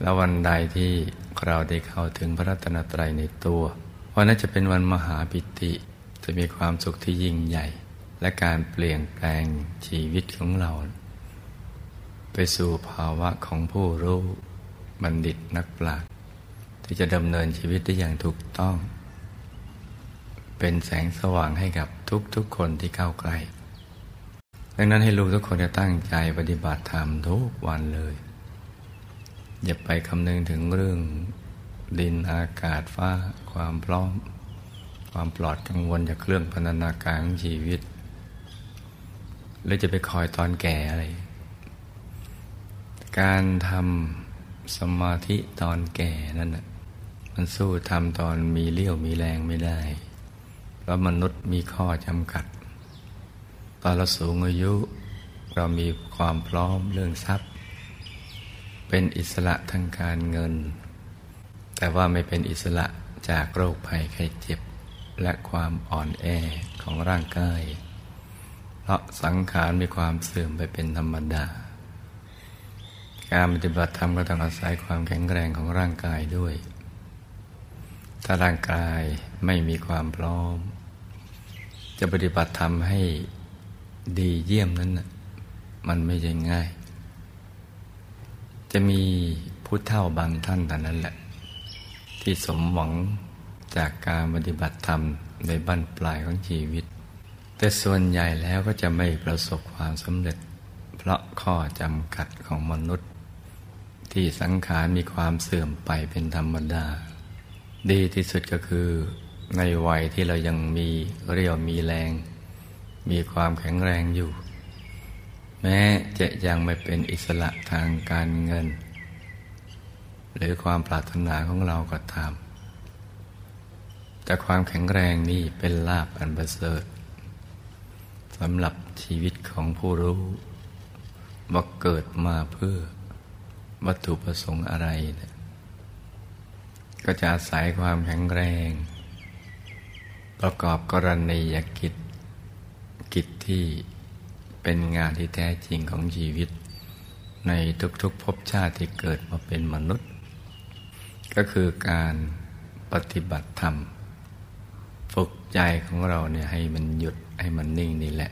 แล้ววันใดที่เราได้เข้าถึงพระรัตนตรัยในตัววันนั้นจะเป็นวันมหาปิติ จะมีความสุขที่ยิ่งใหญ่ และการเปลี่ยนแปลงชีวิตของเรา ไปสู่ภาวะของผู้รู้บัณฑิตนักปราชญ์ที่จะดำเนินชีวิตได้อย่างถูกต้อง เป็นแสงสว่างให้กับทุกๆคนที่เข้าใกล้ดังนั้นให้ลูกทุกคนจะตั้งใจปฏิบัติธรรมทุกวันเลย อย่าไปคำนึงถึงเรื่องดินอากาศฟ้า ความพร้อม ความปลอดกังวลจากเครื่องพันนาการของชีวิตหรือจะไปคอยตอนแก่อะไร การทำสมาธิตอนแก่นั่นน่ะมันสู้ทำตอนมีเลี้ยวมีแรงไม่ได้ เพราะมนุษย์มีข้อจำกัด ตอนเราสูงอายุ เรามีความพร้อมเรื่องทรัพย์ เป็นอิสระทางการเงิน แต่ว่าไม่เป็นอิสระจากโรคภัยไข้เจ็บ และความอ่อนแอของร่างกาย เพราะสังขารมีความเสื่อมไปเป็นธรรมดา การปฏิบัติธรรมก็ต้องอาศัยความแข็งแรงของร่างกายด้วย ถ้าร่างกายไม่มีความพร้อม จะปฏิบัติธรรมให้ดีเยี่ยมนั้นมันไม่ใช่ง่าย จะมีผู้เท่าบางท่านแต่นั้นแหละ ที่สมหวังจากการปฏิบัติธรรมในบั้นปลายของชีวิต แต่ส่วนใหญ่แล้วก็จะไม่ประสบความสำเร็จ เพราะข้อจำกัดของมนุษย์ ที่สังขารมีความเสื่อมไปเป็นธรรมดา ดีที่สุดก็คือในวัยที่เรายังมีเรี่ยวมีแรง มีความแข็งแรงอยู่ แม้จะยังไม่เป็นอิสระทางการเงิน หรือความปรารถนาของเราก็ตามแต่ความแข็งแรงนี่เป็นลาภอันประเสริฐสำหรับชีวิตของผู้รู้ว่าเกิดมาเพื่อวัตถุประสงค์อะไรนะก็จะอาศัยความแข็งแรง ประกอบกรณียกิจกิจที่ เป็นงานที่แท้จริงของชีวิต ในทุกๆภพชาติที่เกิดมาเป็นมนุษย์ ก็คือการปฏิบัติธรรม ฝึกใจของเราเนี่ยให้มันหยุดให้มันนิ่งนี่แหละ